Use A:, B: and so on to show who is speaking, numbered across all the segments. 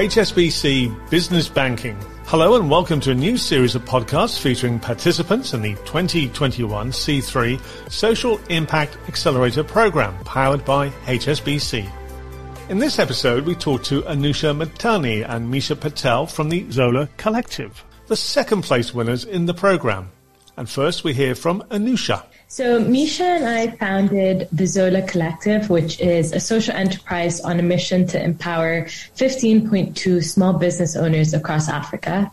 A: HSBC Business Banking. Hello and welcome to a new series of podcasts featuring participants in the 2021 C3 Social Impact Accelerator Program powered by HSBC. In this episode, we talk to Anusha Matani and Misha Patel from the Zola Collective, the second place winners in the program. And first, we hear from Anusha.
B: So, Misha and I founded the Zola Collective, which is a social enterprise on a mission to empower 15.2 small business owners across Africa.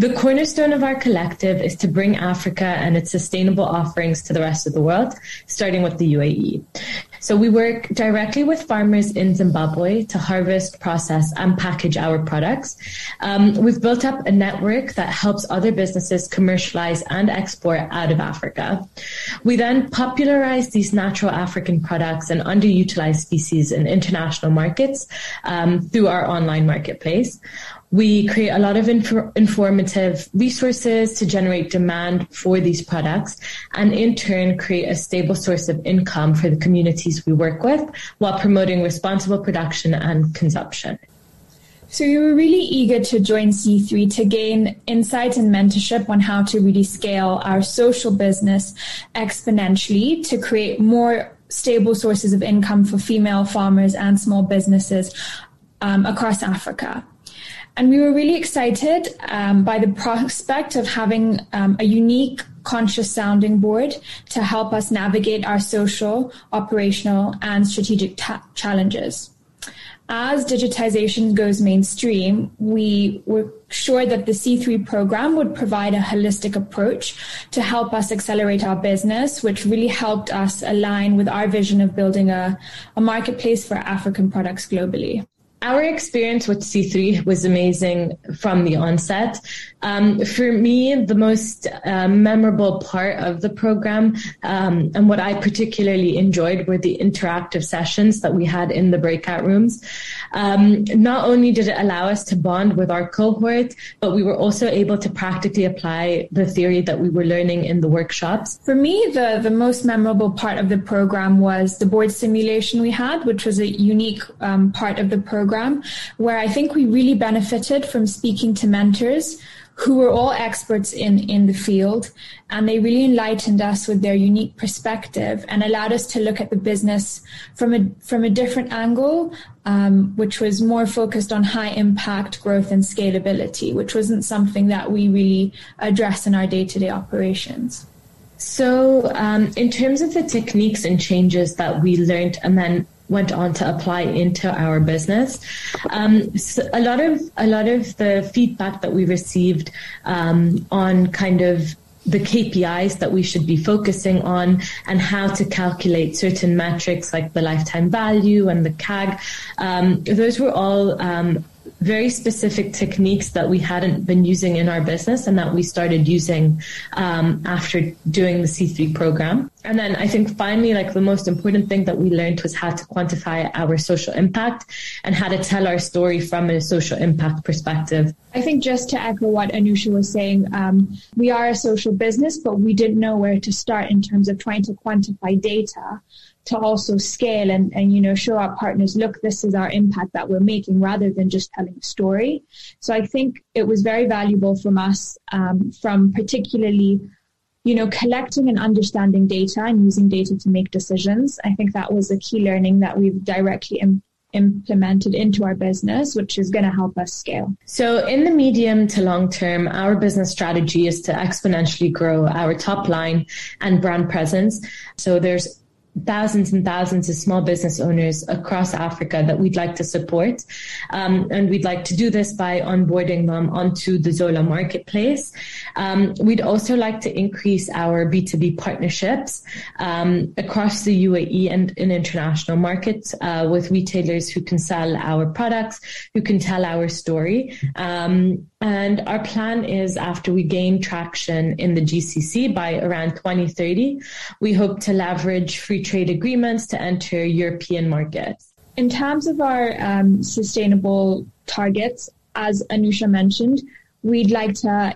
B: The cornerstone of our collective is to bring Africa and its sustainable offerings to the rest of the world, starting with the UAE. So we work directly with farmers in Zimbabwe to harvest, process, and package our products. Um, we've built up a network that helps other businesses commercialize and export out of Africa. We then popularize these natural African products and underutilized species in international markets um, through our online marketplace. We create a lot of inf- informative resources to generate demand for these products and in turn create a stable source of income for the communities we work with while promoting responsible production and consumption.
C: So you were really eager to join C3 to gain insight and mentorship on how to really scale our social business exponentially to create more stable sources of income for female farmers and small businesses um, across Africa. And we were really excited um, by the prospect of having um, a unique conscious sounding board to help us navigate our social, operational, and strategic ta- challenges. As digitization goes mainstream, we were sure that the C3 program would provide a holistic approach to help us accelerate our business, which really helped us align with our vision of building a, a marketplace for African products globally.
B: Our experience with C3 was amazing from the onset. Um, for me, the most uh, memorable part of the program um, and what I particularly enjoyed were the interactive sessions that we had in the breakout rooms. Um, not only did it allow us to bond with our cohort, but we were also able to practically apply the theory that we were learning in the workshops.
C: For me, the, the most memorable part of the program was the board simulation we had, which was a unique um, part of the program where I think we really benefited from speaking to mentors who were all experts in, in the field. And they really enlightened us with their unique perspective and allowed us to look at the business from a, from a different angle, um, which was more focused on high impact growth and scalability, which wasn't something that we really address in our day to day operations.
B: So, um, in terms of the techniques and changes that we learned and then went on to apply into our business. Um, so a lot of a lot of the feedback that we received um, on kind of the KPIs that we should be focusing on and how to calculate certain metrics like the lifetime value and the CAC. Um, those were all um, very specific techniques that we hadn't been using in our business and that we started using um, after doing the C3 program. And then I think finally, like the most important thing that we learned was how to quantify our social impact and how to tell our story from a social impact perspective.
C: I think just to echo what Anusha was saying, um, we are a social business, but we didn't know where to start in terms of trying to quantify data to also scale and, and you know show our partners look this is our impact that we're making rather than just telling a story so i think it was very valuable from us um, from particularly you know collecting and understanding data and using data to make decisions i think that was a key learning that we've directly Im- implemented into our business, which is going to help us scale.
B: So, in the medium to long term, our business strategy is to exponentially grow our top line and brand presence. So, there's thousands and thousands of small business owners across Africa that we'd like to support. Um, and we'd like to do this by onboarding them onto the Zola marketplace. Um, we'd also like to increase our B2B partnerships um, across the UAE and in international markets uh, with retailers who can sell our products, who can tell our story. Um, and our plan is after we gain traction in the GCC by around 2030, we hope to leverage trade agreements to enter European markets.
C: In terms of our um, sustainable targets, as Anusha mentioned, we'd like to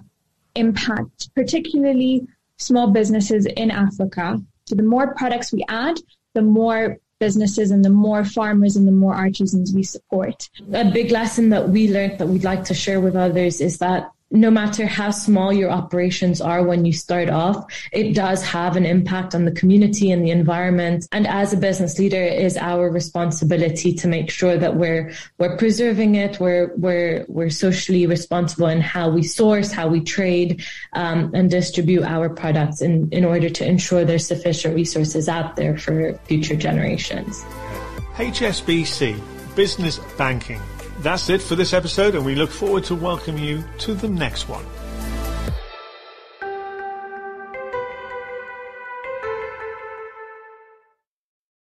C: impact particularly small businesses in Africa. So the more products we add, the more businesses and the more farmers and the more artisans we support.
B: A big lesson that we learned that we'd like to share with others is that no matter how small your operations are when you start off, it does have an impact on the community and the environment. And as a business leader, it is our responsibility to make sure that we're we're preserving it, we're we're we're socially responsible in how we source, how we trade, um, and distribute our products in, in order to ensure there's sufficient resources out there for future generations.
A: HSBC Business Banking that's it for this episode, and we look forward to welcoming you to the next one.